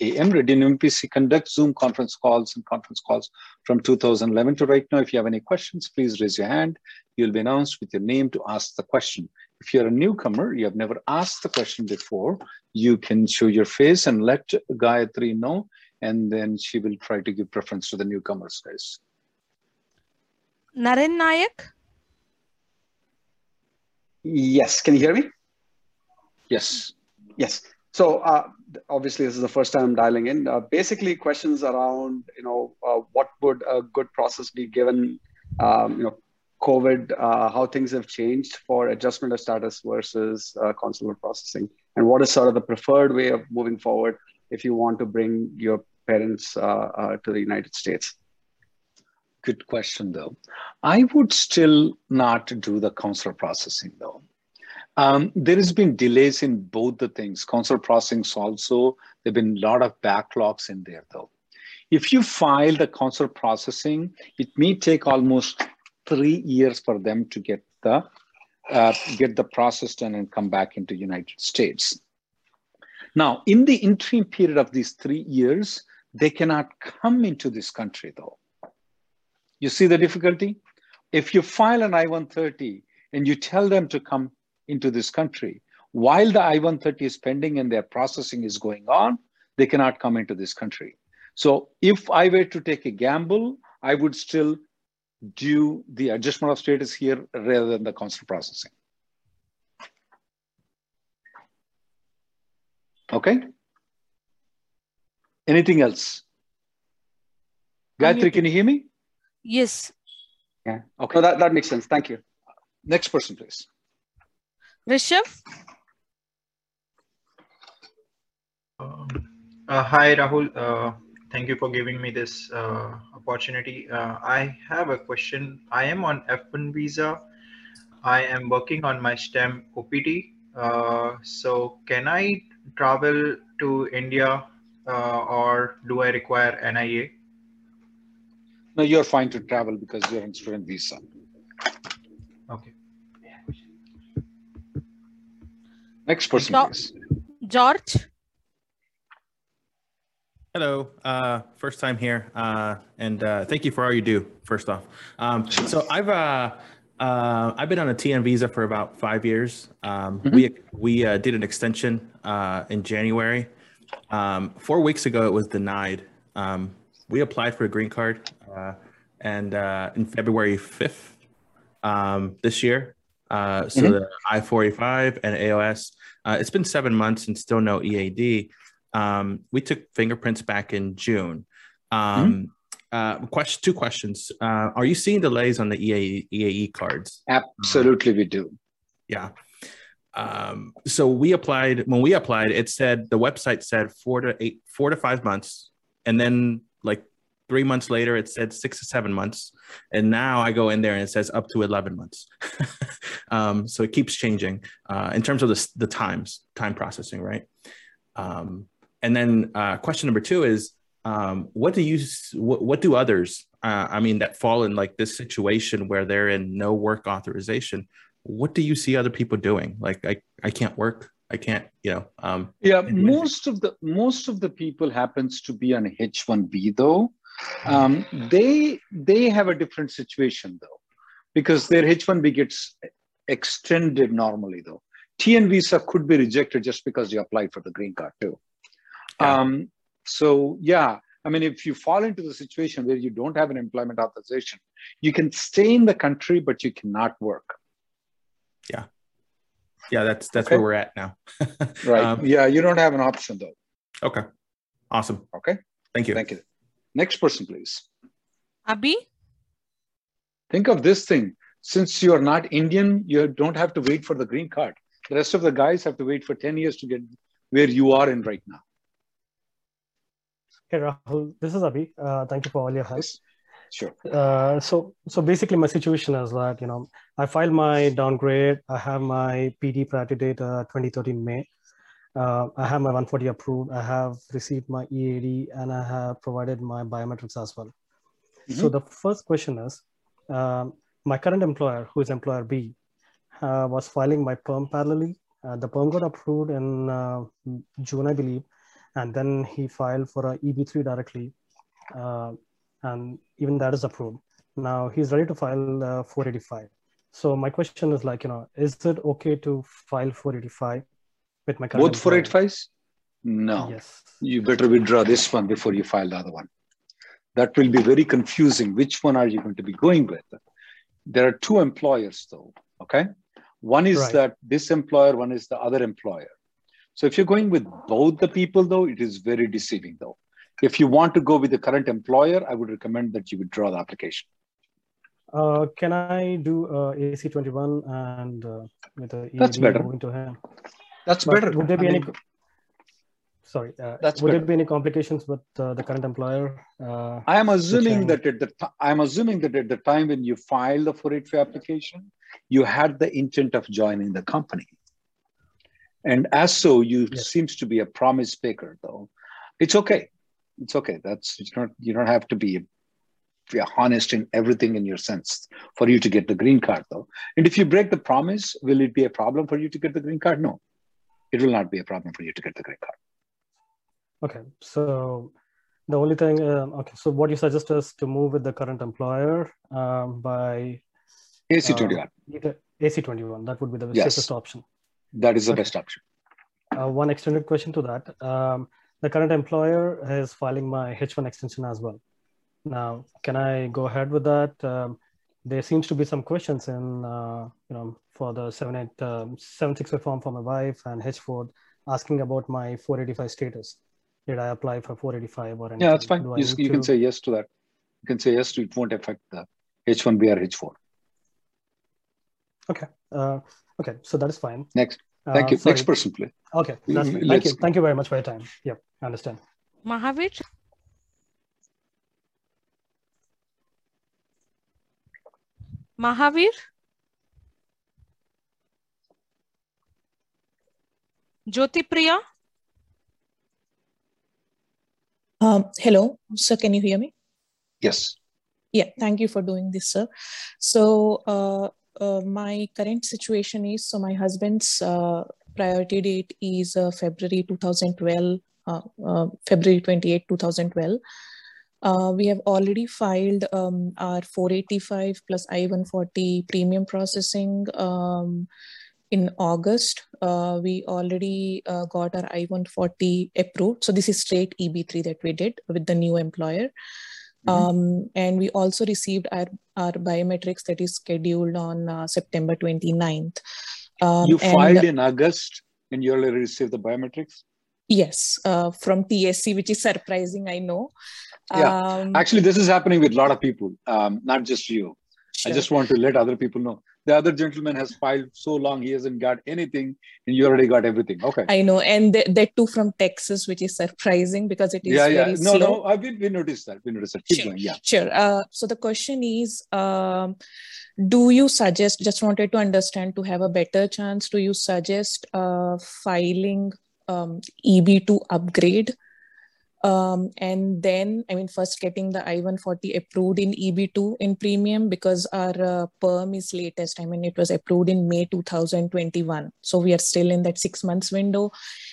AM Reddy MPC conducts Zoom conference calls and conference calls from 2011 to right now. If you have any questions, please raise your hand. You'll be announced with your name to ask the question. If you're a newcomer, you have never asked the question before, you can show your face and let Gayatri know, and then she will try to give preference to the newcomers, guys. Naren Nayak? Yes, can you hear me? Yes. Yes. So uh, obviously, this is the first time I'm dialing in. Uh, basically, questions around you know uh, what would a good process be given um, you know COVID, uh, how things have changed for adjustment of status versus uh, consular processing, and what is sort of the preferred way of moving forward if you want to bring your parents uh, to the United States. Good question, though. I would still not do the consular processing, though. Um, there has been delays in both the things. Consular processing also, there have been a lot of backlogs in there though. If you file the consular processing, it may take almost three years for them to get the uh, get the process done and come back into United States. Now, in the interim period of these three years, they cannot come into this country though. You see the difficulty? If you file an I-130 and you tell them to come into this country. While the I 130 is pending and their processing is going on, they cannot come into this country. So if I were to take a gamble, I would still do the adjustment of status here rather than the consular processing. Okay. Anything else? Gayatri, can you hear me? Yes. Yeah. Okay. No, that, that makes sense. Thank you. Next person, please. Rishabh? Um, uh, hi, Rahul. Uh, thank you for giving me this uh, opportunity. Uh, I have a question. I am on F1 visa. I am working on my STEM OPT. Uh, so, can I travel to India uh, or do I require NIE? No, you're fine to travel because you're on student visa. Okay. Next person, Jo- please. George? Hello, uh, first time here, uh, and uh, thank you for all you do. First off, um, so I've uh, uh, I've been on a TN visa for about five years. Um, We we uh, did an extension uh, in January. Um, four weeks ago, it was denied. Um, we applied for a green card, uh, and uh, in February fifth um, this year. Uh, so the I forty five and AOS. Uh, it's been seven months and still no EAD. Um, we took fingerprints back in June. Um, uh, question, two questions. Uh, are you seeing delays on the EAE, EAE cards? Absolutely, we do. Yeah. Um, so we applied, when we applied, it said, the website said four to eight, four to five months. And then like three months later, it said six to seven months. And now I go in there and it says up to 11 months. um, so it keeps changing uh, in terms of the, the times, time processing, right? Um, and then uh, question number two is, um, what do you, what, what do others, uh, I mean, that fall in like this situation where they're in no work authorization, what do you see other people doing? Like, I, I can't work. I can't, you know. Um, Yeah, most of the most of the people happens to be on H-1B though. Um, they they have a different situation though, because their H-1B gets extended normally though. TN visa could be rejected just because you applied for the green card too. Yeah. Um, so yeah, I mean, if you fall into the situation where you don't have an employment authorization, you can stay in the country, but you cannot work. Yeah. Yeah, that's that's Okay. where we're at now. Right. Um, yeah, you don't have an option though. okay. Awesome. Okay. Thank you. Thank you. Next person, please. Abhi, Think of this thing. Since you are not Indian, you don't have to wait for the green card. The rest of the guys have to wait for 10 years to get where you are in right now. Hey Rahul, this is Abhi. Uh, thank you for all your help. Yes. Sure. Uh, so, so basically, my situation is that you know I filed my downgrade. I have my PD priority date uh, 2013 May. Uh, I have my 140 approved. I have received my EAD and I have provided my biometrics as well. So the first question is, um, my current employer, who is employer B, uh, was filing my perm parallelly. Uh, the perm got approved in uh, June, I believe, and then he filed for a EB3 directly, uh, and even that is approved. Now he's ready to file uh, 485. So my question is like, you know, is it okay to file 485 with my Both employer? 485s? No. Yes. You better withdraw this one before you file the other one. That will be very confusing. Which one are you going to be going with? There are two employers, though. Okay. One is Right. that this employer, one is the other employer. So if you're going with both the people, though, it is very deceiving, though. If you want to go with the current employer, I would recommend that you withdraw the application. Uh, can I do uh, AC21 and uh, with the That's better. moving to him? That's But better. Would there be I any? mean, Sorry, uh, That's would better. there be any complications with uh, the current employer? Uh, I am assuming that at the ti- I am assuming that at the time when you filed the 485 application, you had the intent of joining the company. And as so, you Yes. seems to be a promise maker, though. It's okay. It's okay. That's you don't you don't have to be be honest in everything in your sense for you to get the green card, though. And if you break the promise, will it be a problem for you to get the green card? No, it will not be a problem for you to get the green card. okay, so the only thing, um, okay, so what you suggest is to move with the current employer um, by AC uh, 21. either AC21. That would be the Yes. safest option. That is the okay. best option. Uh, one extended question to that. Um, the current employer is filing my H1 extension as well. Now, can I go ahead with that? Um, there seems to be some questions in, uh, you know, for the 78, um, 765 form for my wife and H4 asking about my 485 status. Did I apply for 485 or anything? Yeah, that's fine. Do I You, need you can say yes to that. You can say yes to it won't affect the H1B or H4. Uh, okay, so that is fine. Next. Thank Uh, you. sorry. Next person, please. Okay, that's fine. Thank you. go. Thank you very much for your time. Yep, I understand. Mahavir, Mahavir, Jyoti Priya, Um, hello, sir. Can you hear me? Yes. Yeah, thank you for doing this, sir. So, uh, uh, my current situation is so my husband's uh, priority date is uh, February 2012, uh, uh, February 28, 2012. Uh, we have already filed um, our 485 plus I-140 premium processing um, in August. Uh, we already uh, got our I-140 approved. So this is straight EB3 that we did with the new employer. Mhm. Um, and we also received our, our biometrics that is scheduled on uh, September 29th. Um, you and- filed in August and you already received the biometrics? Yes, uh, from TSC, which is surprising, I know. Yeah. Um, Actually, this is happening with a lot of people, um, not just you. I just want to let other people know. The other gentleman has filed so long, he hasn't got anything, and you already got everything. Okay. I know, and they- they're too from Texas, which is surprising because it is yeah, yeah. very No, slow. no, I, we, we noticed that. We noticed that. Keep Sure. going. Yeah. Sure. Uh, so the question is, um, do you suggest? Just wanted to understand to have a better chance. Do you suggest uh, filing um, EB2 upgrade, um, and then I mean first getting the I-140 approved in EB2 in premium because our uh, perm is latest. I mean it was approved in May 2021, so we are still in that six months window,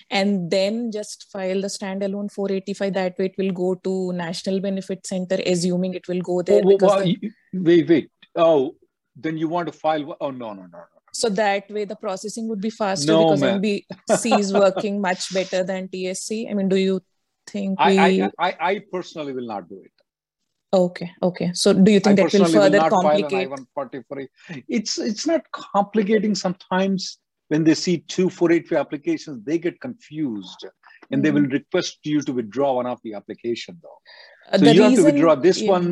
and then just file the standalone 485. That way it will go to National Benefit Center, assuming it will go there Oh, because well, the- wait, wait. Oh, then you want to file? Oh, no, no, no, no. so that way the processing would be faster No, because. NBC is working much better than TSC. I mean, do you think I, we I, I, I personally will not do it. okay okay so do you I think that will will further an complicate It's it's not complicating. Sometimes when they see two 483 applications, they get confused and they Mhm. will request you to withdraw one of the application though. Uh, So the you have to withdraw this yeah. one.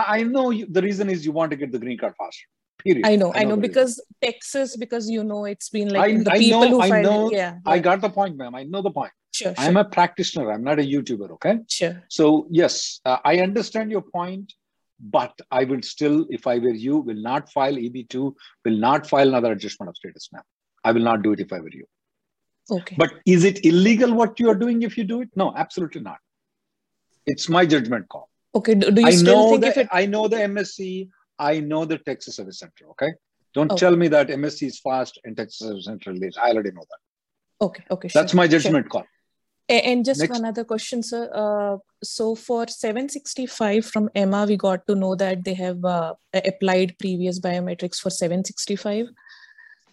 I, I know you, the reason is you want to get the green card faster. Period. I know, I know, the reason. because Texas, because you know, it's been like I, the I people know, who I know, yeah, I yeah, got the point, ma'am. I know the point. Sure, I'm sure, a practitioner. I'm not a YouTuber. Okay. sure. So yes, uh, I understand your point, but I will still, if I were you, will not file EB2, will not file another adjustment of status now. I will not do it if I were you. Okay. But is it illegal what you are doing if you do it? No, absolutely not. It's my judgment call. okay. Do, do you I still know think the if it? I know the MSC. I know the Texas Service Center. Okay. Don't Okay. tell me that MSC is fast and Texas Service Center is late. I already know that. Okay. Okay. Sure. That's my sure. judgment call. And just Next. one other question, sir. Uh, so for 765 from Emma, we got to know that they have uh, applied previous biometrics for 765.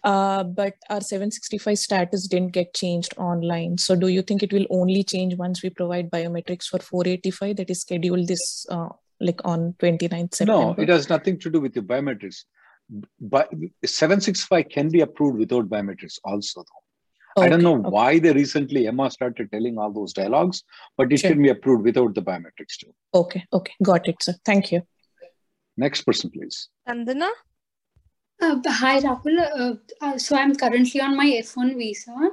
Uh, but our 765 status didn't get changed online. So do you think it will only change once we provide biometrics for 485 that is scheduled this uh, like on 29th September? No, it has nothing to do with the biometrics. But 765 can be approved without biometrics also. Though. I don't know okay. why they recently Emma started telling all those dialogues, but it Sure. can be approved without the biometrics too. Okay, okay, got it, sir. Thank you. Next person, please. Chandana? Uh, hi, Rahul. Uh, uh, so I'm currently on my F1 visa.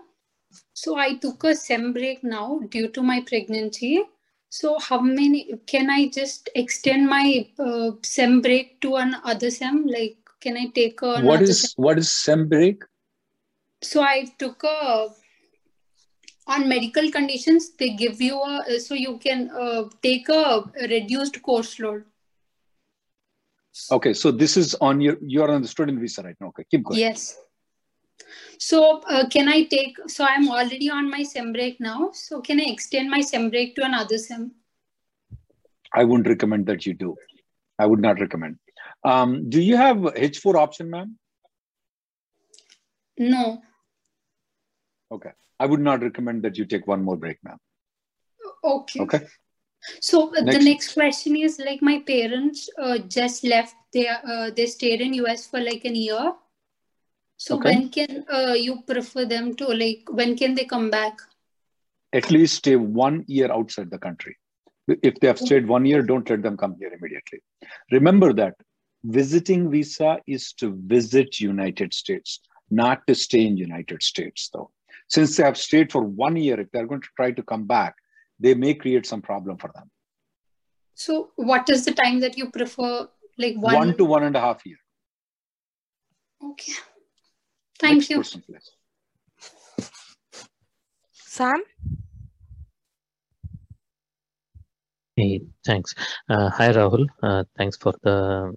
So I took a SEM break now due to my pregnancy. So how many can I just extend my uh, SEM break to another SEM? Like, can I take a, what is sem? what is SEM break? So i took a on medical conditions they give you a so you can uh, take a reduced course load Okay, so this is on your you're on the student visa right now. Okay, keep going. yes so uh, can i take so i'm already on my sem break now so can i extend my sem break to another sem I wouldn't recommend that you do. I would not recommend. Um, do you have H4 option, ma'am? No Okay. I would not recommend that you take one more break, ma'am. okay Okay. so uh, the Next. next question is like my parents uh, just left they uh, they stayed in us for like an year so Okay. when can uh, you prefer them to like when can they come back At least stay one year outside the country. If they have stayed one year, don't let them come here immediately. Remember that visiting visa is to visit United States, not to stay in United States, though. Since they have stayed for one year, if they're going to try to come back, they may create some problem for them. So, what is the time that you prefer? Like one. One, to one and a half year. Okay. Thank Next you. person. Sam? Hey, thanks. Uh, hi, Rahul. Uh, thanks for the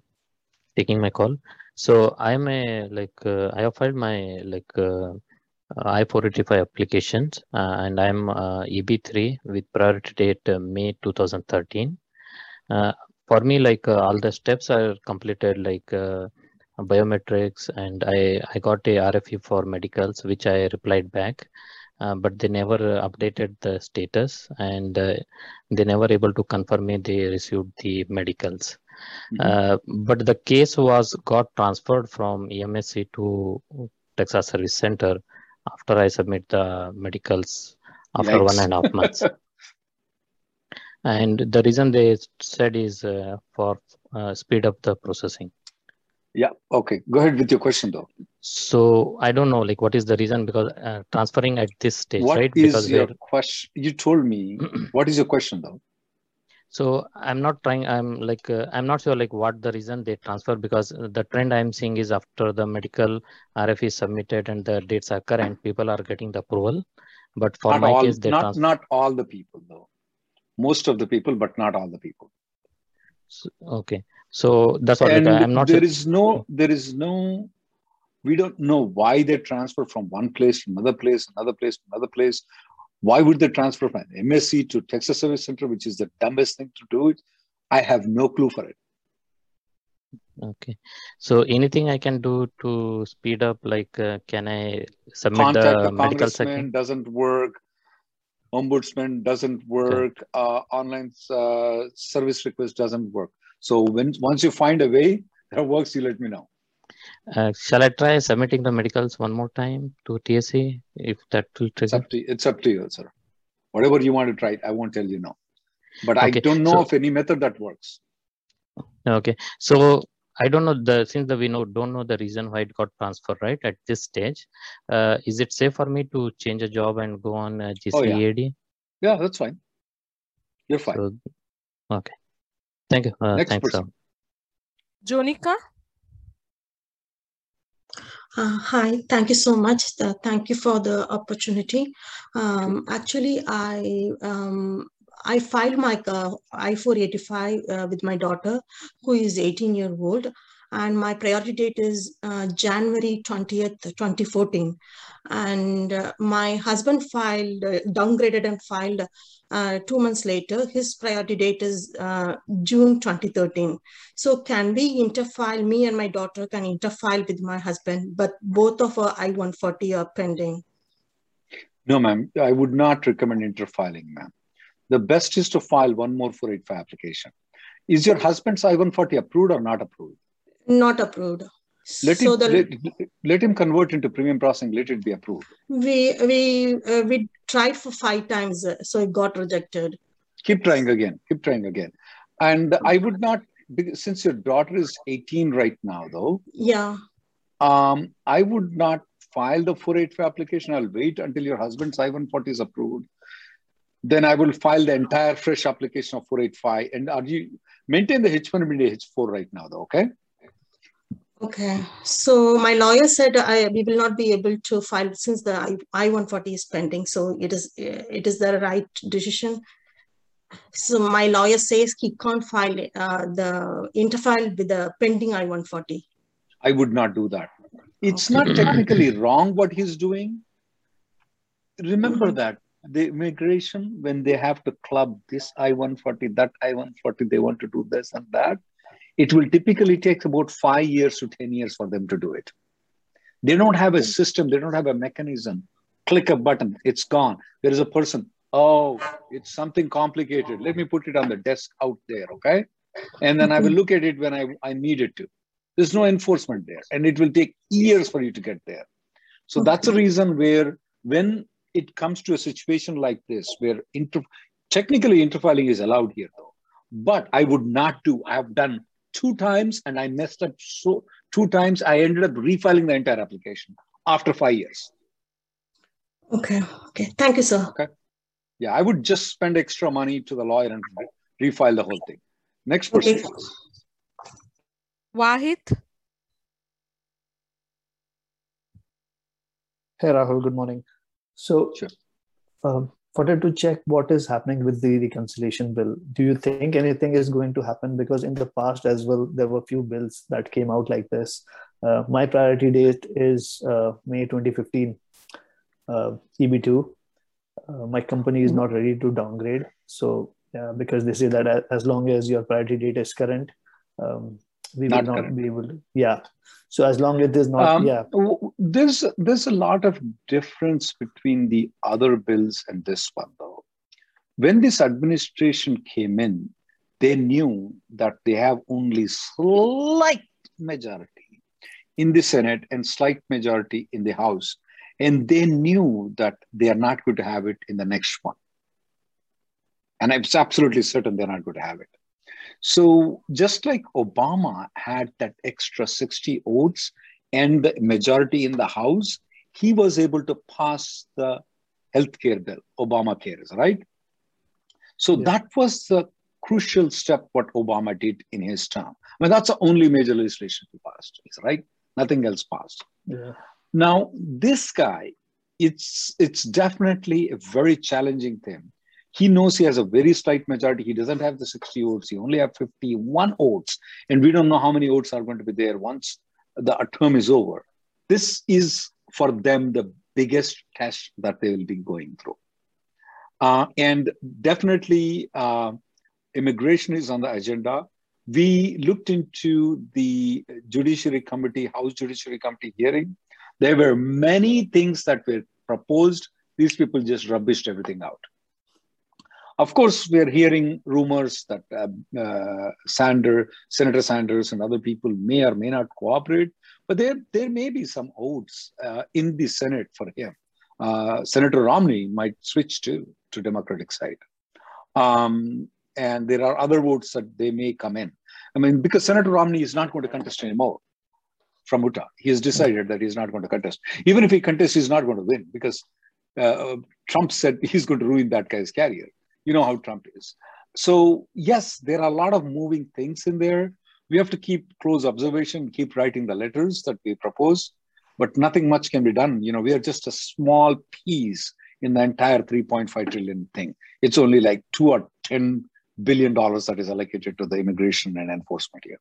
taking my call. So I'm a like uh, I have filed my like uh, I-485 applications uh, and I'm uh, EB3 with priority date uh, May 2013. Uh, for me, like all the steps are completed, like biometrics, and I I got a RFE for medicals, which I replied back. Uh, but they never updated the status and uh, they never able to confirm me they received the medicals Mhm. uh, but the case was got transferred from emsc to texas service center after i submit the medicals after one Yikes. and a half months and the reason they said is uh, for uh, speed up the processing Yeah. Okay. Go ahead with your question, though. so i don't know like what is the reason because uh, transferring at this stage What is right because your question? You told me. what is your question, though? So I'm not trying. I'm like uh, I'm not sure like what the reason they transfer because the trend I'm seeing is after the medical RF is submitted and the dates are current, people are getting the approval. But for not my all, case, they not transfer. not all the people, though. Most of the people, but not all the people. Okay, so that's what I'm not. there sure- is no there is no we don't know why they transfer from one place to another place another place to another place why would they transfer from msc to texas service center which is the dumbest thing to do it i have no clue for it Okay, so anything I can do to speed up? Like, uh, can I submit contact the a medical second? doesn't work ombudsman doesn't work, uh, online uh, service request doesn't work. So when once you find a way that works, you let me know. Uh, shall I try submitting the medicals one more time to TSE if that will It's up to it's up to you, sir. Whatever you want to try, I won't tell you no. But I don't know so- of any method that works. Okay, so I don't know the since the we know don't know the reason why it got transferred right at this stage. Uh, is it safe for me to change a job and go on uh, Oh, yeah. Yeah, that's fine. You're fine. So, okay, thank you. Uh, Next thanks. person. Rahul. Jonika? Uh, hi, thank you so much. Uh, thank you for the opportunity. Um, actually, I um, I filed my uh, I-485 uh, with my daughter, who is 18 year old, and my priority date is uh, January 20th, 2014. And uh, my husband filed, uh, downgraded and filed uh, two months later. His priority date is uh, June 2013. So can we interfile, me and my daughter can interfile with my husband, but both of our I-140 are pending. No, ma'am. I would not recommend interfiling, ma'am. The best is to file one more 485 application. Is your husband's I-140 approved or not approved? Not approved. Let, so it, the, let, let him convert into premium processing. Let it be approved. we we uh, we tried for five times, uh, so it got rejected. Keep trying again. Keep trying again. And I would not, because since your daughter is 18 right now, though, Yeah. um, I would not file the 485 application. I'll wait until your husband's I-140 is approved. Then I will file the entire fresh application of 485. And are you maintain the H1 and H4 right now, though? Okay. Okay. So my lawyer said I, we will not be able to file since the I, I-140 is pending. So it is it is the right decision. So my lawyer says he can't file uh, the interfile with the pending I-140. I would not do that. It's not technically wrong what he's doing. Remember that the immigration, when they have to club this I 140, that I 140, they want to do this and that, it will typically take about five years to 10 years for them to do it. They don't have a hmm. system, they don't have a mechanism. Click a button, it's gone. There is a person, oh, it's something complicated. Let me put it on the desk out there, okay? And then I will hmm. look at it when I, I need it to. There's no enforcement there, and it will take years for you to get there. So hmm. that's a reason where when it comes to a situation like this, where inter- technically interfiling is allowed here, though, but I would not do. I have done two times, and I messed up so two times. I ended up refiling the entire application after five years. Okay. Okay. Thank you, sir. Okay. Yeah, I would just spend extra money to the lawyer and refile the whole thing. Next person. Okay. Wahid? Hey Rahul, good morning. So, Sure. um, wanted to check what is happening with the reconciliation bill. Do you think anything is going to happen? Because in the past as well, there were few bills that came out like this. Uh, my priority date is uh, May 2015, uh, EB2. Uh, my company is not ready to downgrade. So, because they say that as long as your priority date is current, um, we Not will not current. be able to. Yeah. So, as long as it is not, Um, yeah. There's there's a lot of difference between the other bills and this one, though. When this administration came in, they knew that they have only slight majority in the Senate and slight majority in the House, and they knew that they are not going to have it in the next one. And I'm absolutely certain they're not going to have it. So just like Obama had that extra 60 votes and the majority in the House, he was able to pass the healthcare bill, Obamacare, right? So Yeah. that was the crucial step what Obama did in his term. I mean, that's the only major legislation he passed, right? Nothing else passed. Yeah. Now, this guy, it's it's definitely a very challenging thing. He knows he has a very slight majority. He doesn't have the 60 votes. He only have 51 votes. And we don't know how many votes are going to be there once the term is over. This is for them the biggest test that they will be going through. Uh, and definitely, uh, immigration is on the agenda. We looked into the Judiciary Committee, House Judiciary Committee hearing. There were many things that were proposed. These people just rubbished everything out. Of course, we are hearing rumors that uh, uh, Senator Sanders, and other people may or may not cooperate, but there there may be some votes uh, in the Senate for him. Uh, Senator Romney might switch to to Democratic side, um, and there are other votes that they may come in. I mean, because Senator Romney is not going to contest anymore from Utah. He has decided that he's not going to contest. Even if he contests, he's not going to win because uh, Trump said he's going to ruin that guy's career. You know how Trump is. So, yes, there are a lot of moving things in there. We have to keep close observation, keep writing the letters that we propose, but nothing much can be done. You know, we are just a small piece in the entire 3.5 trillion thing. It's only like two or 10 billion dollars that is allocated to the immigration and enforcement here.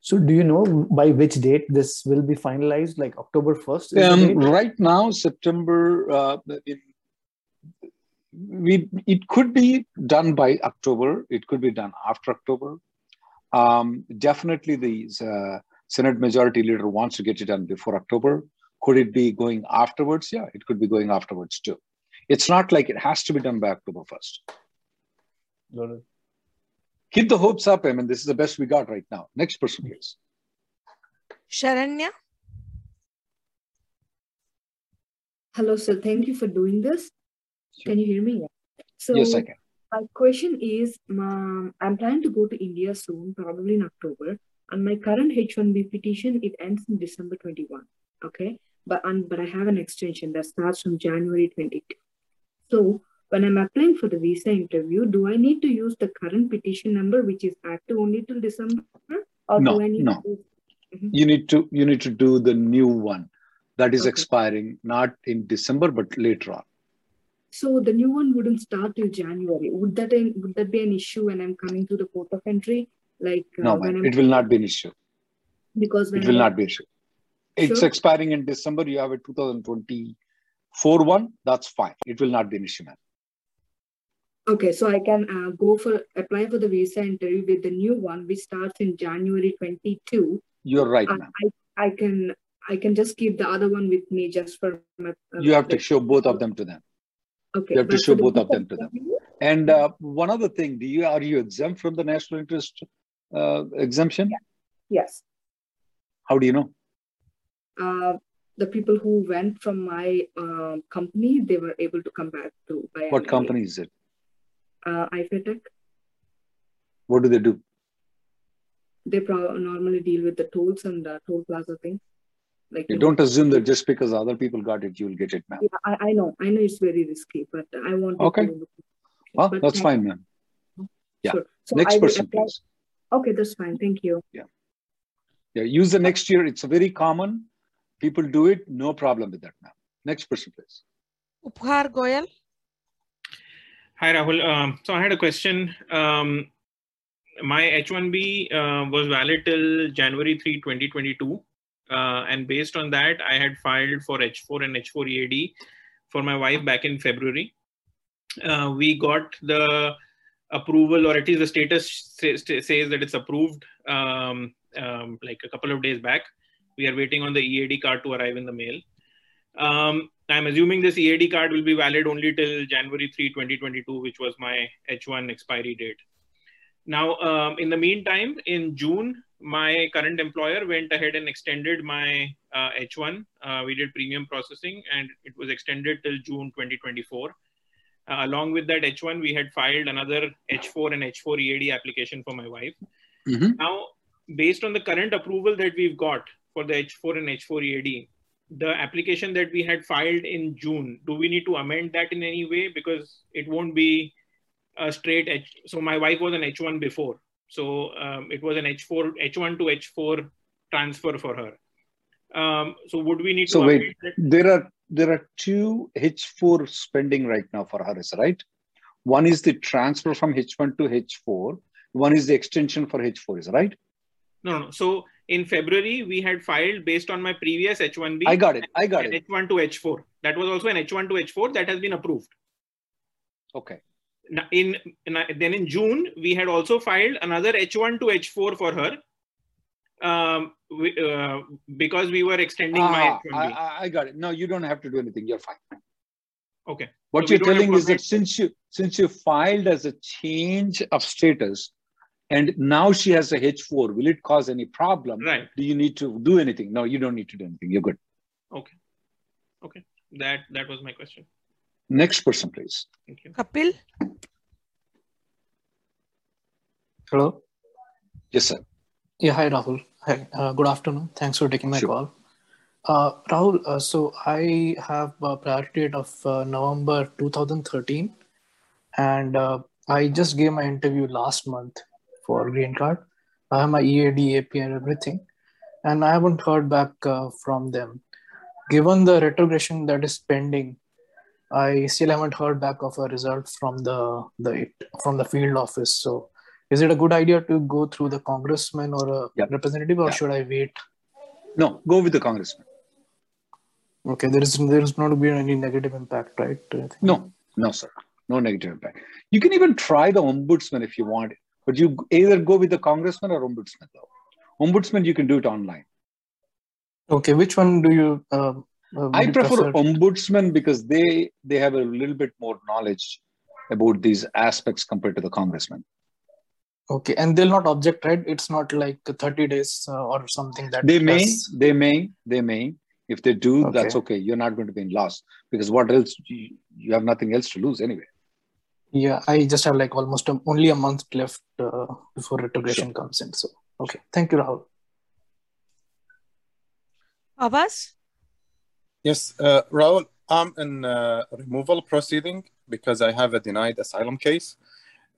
So, do you know by which date this will be finalized? Like October 1st? Um, right now, September, uh, it, we, it could be done by October. It could be done after October. Um, definitely, the uh, Senate Majority Leader wants to get it done before October. Could it be going afterwards? Yeah, it could be going afterwards too. It's not like it has to be done by October 1st. Got keep the hopes up. I mean, this is the best we got right now. Next person, please. Sharanya. Hello, sir. Thank you for doing this. Sure. Can you hear me? So, yes, I can. My question is um, I'm planning to go to India soon, probably in October. And my current H1B petition, it ends in December 21. Okay. But, um, but I have an extension that starts from January 22. So when I'm applying for the visa interview, do I need to use the current petition number, which is active only till December, or no, do I need no. to? Mm-hmm. You need to you need to do the new one that is okay. expiring not in December but later on. So the new one wouldn't start till January. Would that would that be an issue when I'm coming to the port of entry? Like uh, no, when it will not be an issue. Because it will I, not be an issue. It's sure. expiring in December. You have a 2024 one. That's fine. It will not be an issue, man. Okay, so I can uh, go for apply for the visa interview with the new one, which starts in January 22. You're right. Uh, I, I can I can just keep the other one with me just for my. Uh, you have to show both of them to them. Okay. You have to show both of them to them. And uh, one other thing, do you are you exempt from the national interest uh, exemption? Yeah. Yes. How do you know? Uh, the people who went from my uh, company, they were able to come back to. What company is it? uh, IFATEC. What do they do? They pro- normally deal with the tolls and uh, toll plaza things. Like you don't assume that just because other people got it, you'll get it, man. Yeah, I, I know. I know it's very risky, but I want okay. to. Well, but that's fine, man. Yeah. Sure. So next I person, apply... please. Okay, that's fine. Thank you. Yeah. Yeah. Use the next year. It's very common. People do it. No problem with that now. Next person, please. Upahar Goyal. Hi, Rahul. Um, so I had a question. Um, my H1B uh, was valid till January 3, 2022. Uh, and based on that, I had filed for H4 and H4 EAD for my wife back in February. Uh, we got the approval, or at least the status says that it's approved um, um, like a couple of days back. We are waiting on the EAD card to arrive in the mail. Um, I'm assuming this EAD card will be valid only till January 3, 2022, which was my H1 expiry date. Now, um, in the meantime, in June, my current employer went ahead and extended my uh, H1. Uh, we did premium processing and it was extended till June 2024. Uh, along with that H1, we had filed another H4 and H4 EAD application for my wife. Mm-hmm. Now, based on the current approval that we've got for the H4 and H4 EAD, the application that we had filed in June, do we need to amend that in any way? Because it won't be a straight H. So my wife was an H1 before. So um, it was an H4, H1 to H4 transfer for her. Um, so would we need so to wait, there are there are two H4 spending right now for her, is right? One is the transfer from H1 to H4. One is the extension for H4, is right? No, no. So in February, we had filed based on my previous H1B. I got it. I got it. H1 to H4. That was also an H1 to H4 that has been approved. Okay. In, in then in June, we had also filed another H1 to H4 for her. Um, we, uh, because we were extending ah, my H1B. I, I got it. No, you don't have to do anything. You're fine. Okay. What So you're telling is that since you since you filed as a change of status, and now she has a H4, will it cause any problem? Right. Do you need to do anything? No, you don't need to do anything. You're good. Okay. Okay. That that was my question. Next person, please. Thank you. Kapil, Hello. Yes, sir. Yeah, hi Rahul. Hi. Uh, good afternoon. Thanks for taking my Sure. call. Uh, Rahul, uh, so I have a priority date of uh, November 2013, and uh, I just gave my interview last month for green card. I have my EAD, AP, and everything, and I haven't heard back uh, from them. Given the retrogression that is pending, I still haven't heard back of a result from the the from the field office. So, is it a good idea to go through the congressman or a representative, or Yeah. should I wait? No, go with the congressman. Okay, there is there is not be any negative impact, right? No, no, sir. No negative impact. You can even try the ombudsman if you want, but you either go with the congressman or ombudsman. Though ombudsman, you can do it online. Okay, which one do you? Uh, uh, I would you prefer ombudsman because they they have a little bit more knowledge about these aspects compared to the congressman. Okay, and they'll not object, right? It's not like 30 days uh, or something that They may, has- they may, they may. If they do, Okay. that's okay. You're not going to be in loss because what else? You, you have nothing else to lose anyway. Yeah, I just have like almost a, only a month left uh, before retrogression comes in. So, okay, thank you, Rahul. Avas, Yes, uh, Rahul, I'm in uh, removal proceeding because I have a denied asylum case.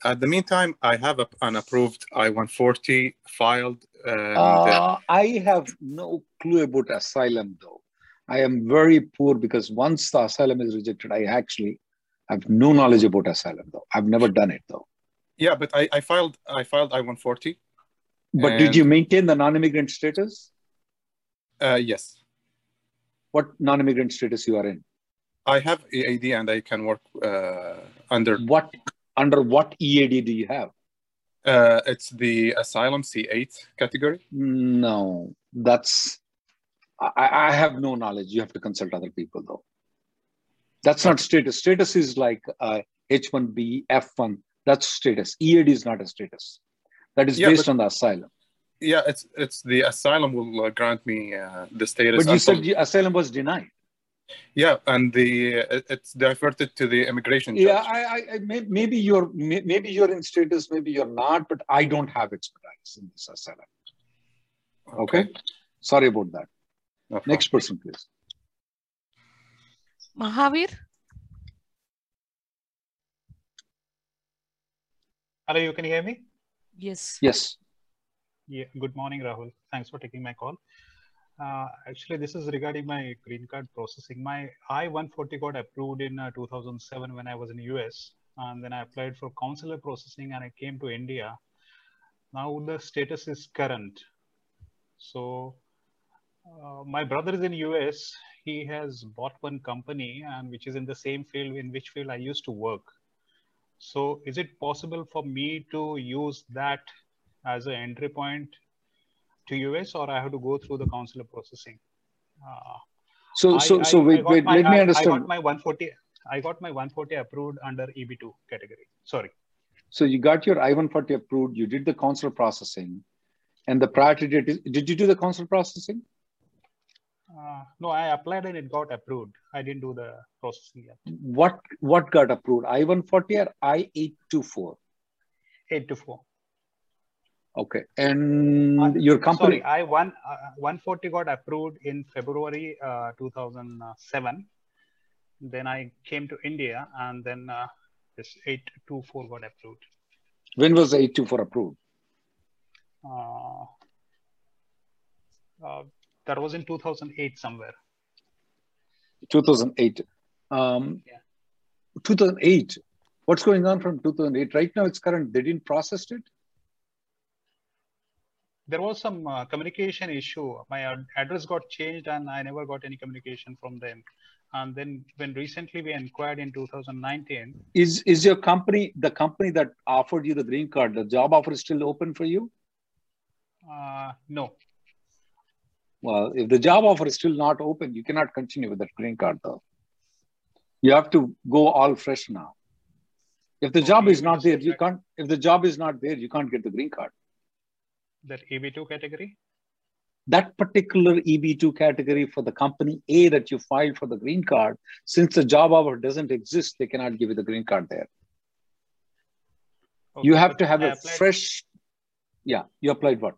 At the meantime, I have a, an approved I-140 filed. And, uh, Uh, I have no clue about asylum though. I am very poor because once the asylum is rejected, I actually have no knowledge about asylum though. I've never done it though. yeah, but I, I filed I filed I-140. But did you maintain the non-immigrant status? Uh, yes, What non-immigrant status you are in? I have EAD and I can work uh, under. What under what EAD do you have? Uh, it's the asylum C8 category. No, that's I, I have no knowledge. You have to consult other people though. That's not status. Status is like uh, H1B, F1. That's status. EAD is not a status. That is Yeah, based on the asylum. Yeah, it's it's the asylum will uh, grant me uh, the status. But you until- said the asylum was denied. yeah, and the it- it's diverted to the immigration judge. Yeah, I, I, I may, maybe you're may, maybe you're in status, maybe you're not, but I don't have expertise in this asylum. Okay, sorry about that. Next person, please. Mahavir, Hello, you can hear me? yes. Yes. Yeah, good morning, Rahul. Thanks for taking my call. Uh, actually, this is regarding my green card processing. My I-140 got approved in uh, 2007 when I was in US, and then I applied for consular processing and I came to India. Now the status is current. So uh, my brother is in US. He has bought one company and which is in the same field in which field I used to work. So is it possible for me to use that as an entry point to US or I have to go through the consular processing? Uh, So, I- so, so I- wait, wait. my- let me I- I understand. got my 140. I got my 140 approved under EB2 category. Sorry. So you got your I-140 approved. You did the consular processing, and the priority date is. Did you do the consular processing? Uh, no, I applied and it got approved. I didn't do the processing yet. What what got approved? I-140 or I-824? 8 to 4. Okay, and your company. Sorry, I one uh, 140 got approved in February uh, 2007. Then I came to India and then uh, this 824 got approved. When was the 824 approved? Uh, uh, that was in 2008 somewhere. 2008. Um, yeah. 2008. What's going on from 2008? Right now, it's current. They didn't process it. There was some uh, communication issue. My ad- address got changed and I never got any communication from them. And then when recently we inquired in 2019, Is is your company the company that offered you the green card? The job offer is still open for you? uh, no, Well, if the job offer is still not open, you cannot continue with that green card, though. You have to go all fresh now. If the job is not there, you can't. If the job is not there, you can't get the green card. That EB2 category? That particular EB2 category for the company A that you filed for the green card, since the job offer doesn't exist, they cannot give you the green card there. Okay, you have to have I a applied- fresh. Yeah, you applied what?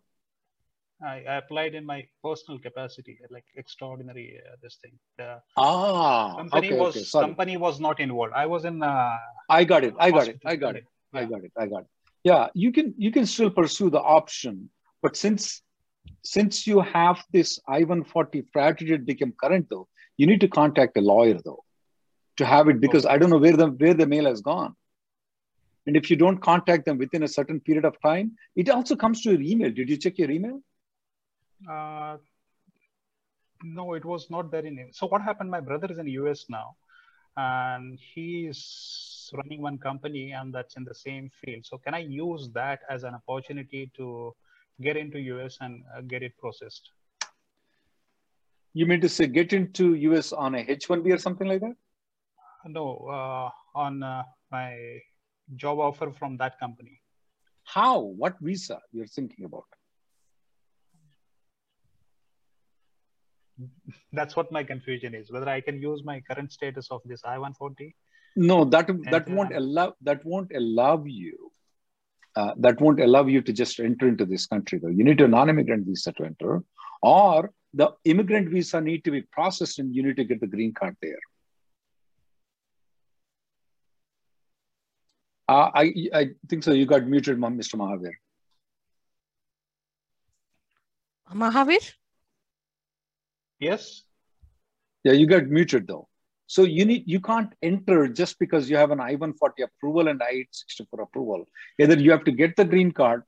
I, I applied in my personal capacity, like extraordinary uh, this thing. The Ah, company okay, was okay, company was not involved. I was in. Uh, I got it. I got it. I got it. only. I got it. I got it. Yeah, you can you can still pursue the option, but since since you have this I-140 priority date become current though, you need to contact a lawyer though to have it because I don't know where the where the mail has gone. And if you don't contact them within a certain period of time, it also comes to your email. Did you check your email? Uh, no, it was not there in. So what happened? My brother is in US now, and he's running one company, and that's in the same field. So can I use that as an opportunity to get into US and uh, get it processed? You mean to say get into US on a H-1B or something like that? No, uh, on uh, my job offer from that company. How? What visa you're thinking about? That's what my confusion is. Whether I can use my current status of this I-140 No, that that won't uh, allow that won't allow you. Uh, that won't allow you to just enter into this country though. You need a non-immigrant visa to enter, or the immigrant visa need to be processed and you need to get the green card there. Uh, I I think so. You got muted, Mr. Mahavir. Mahavir? Yes. Yeah, you got muted though. So you need you can't enter just because you have an I-140 approval and I-864 approval. Either you have to get the green card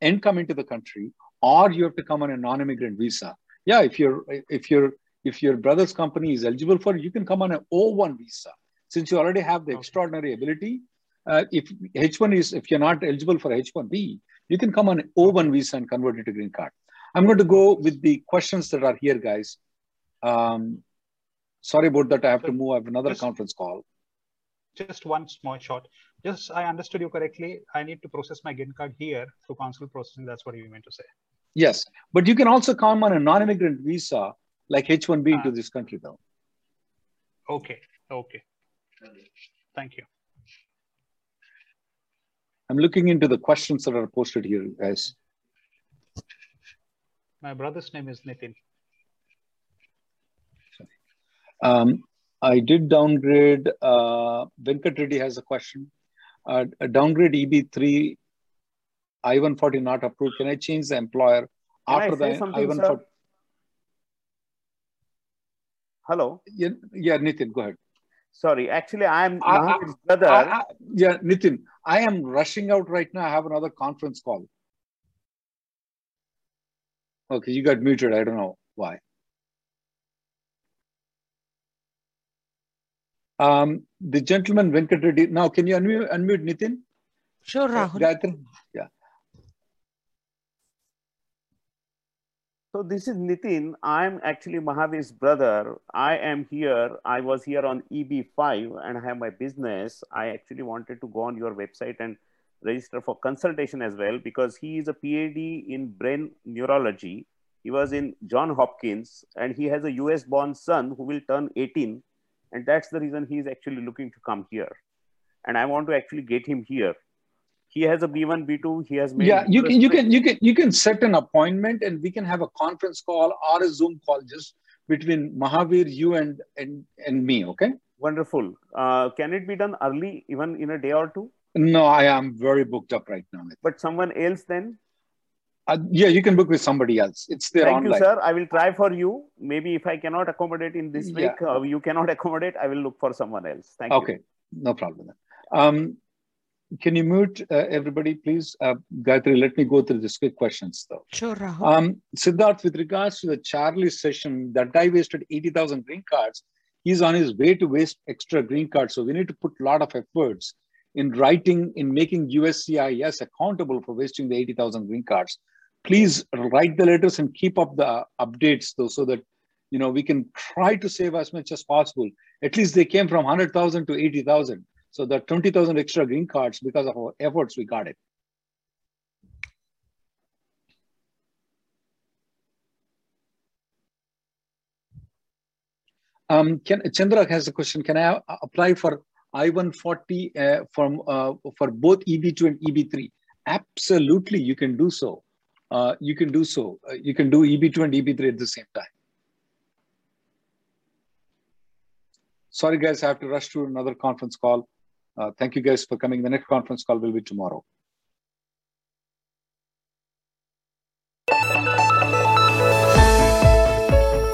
and come into the country, or you have to come on a non-immigrant visa. Yeah, if your if your if your brother's company is eligible for it, you can come on an O1 visa. Since you already have the extraordinary ability, uh, if H1 is if you're not eligible for H1B, you can come on O1 visa and convert it to green card. I'm going to go with the questions that are here, guys. Um, sorry about that. I have to move. I have another Just- conference call. Just one small shot. Just I understood you correctly. I need to process my green card here through consular processing. That's what you meant to say. Yes, but you can also come on a non-immigrant visa like H1B Ah. into this country, though. Okay. Okay. Thank you. I'm looking into the questions that are posted here, guys. My brother's name is Nitin. Um, I did downgrade. Uh, Venkat Reddy has a question. Uh, a downgrade EB3 I-140 not approved. Can I change the employer Can after the I-140? sir? Hello. Yeah, yeah, Nitin, go ahead. Sorry, actually, I'm I- I- brother. I- I- yeah, Nitin, I am rushing out right now. I have another conference call. Okay, you got muted. I don't know why. Um, the gentleman Venkat Reddy. Now, can you unmute, unmute Nitin? Sure, Uh, Rahul. Gayatri? Yeah. So this is Nitin. I'm actually Mahavir's brother. I am here. I was here on EB5 and I have my business. I actually wanted to go on your website and register for consultation as well because he is a PhD in brain neurology. He was in John Hopkins and he has a US born son who will turn 18. And that's the reason he is actually looking to come here. And I want to actually get him here. He has a B1, B2. He has made Yeah, you can, you can, you can, you can set an appointment and we can have a conference call or a Zoom call just between Mahavir, you and, and, and me. Okay. Wonderful. Uh, can it be done early, even in a day or two? No, I am very booked up right now. But someone else then? Uh, yeah, you can book with somebody else. It's there Thank online. you, sir. I will try for you. Maybe if I cannot accommodate in this Yeah. week, uh, you cannot accommodate, I will look for someone else. Thank you. okay, no problem. Um, can you mute uh, everybody, please? Uh, Gayatri, let me go through these quick questions though. Sure, Rahul. Um, Siddharth, with regards to the Charlie session, that guy wasted 80,000 green cards. He's on his way to waste extra green cards. So we need to put a lot of efforts in writing, in making USCIS accountable for wasting the 80,000 green cards. Please write the letters and keep up the updates though, so that you know we can try to save as much as possible. At least they came from 100,000 to 80,000. So the 20,000 extra green cards, because of our efforts, we got it. Um, can, Chandra has a question. Can I apply for I-140 uh, from uh, for both EB2 and EB3? Absolutely, you can do so. Uh, you can do so. Uh, you can do EB2 and EB3 at the same time. Sorry, guys, I have to rush to another conference call. Uh, thank you guys for coming. The next conference call will be tomorrow.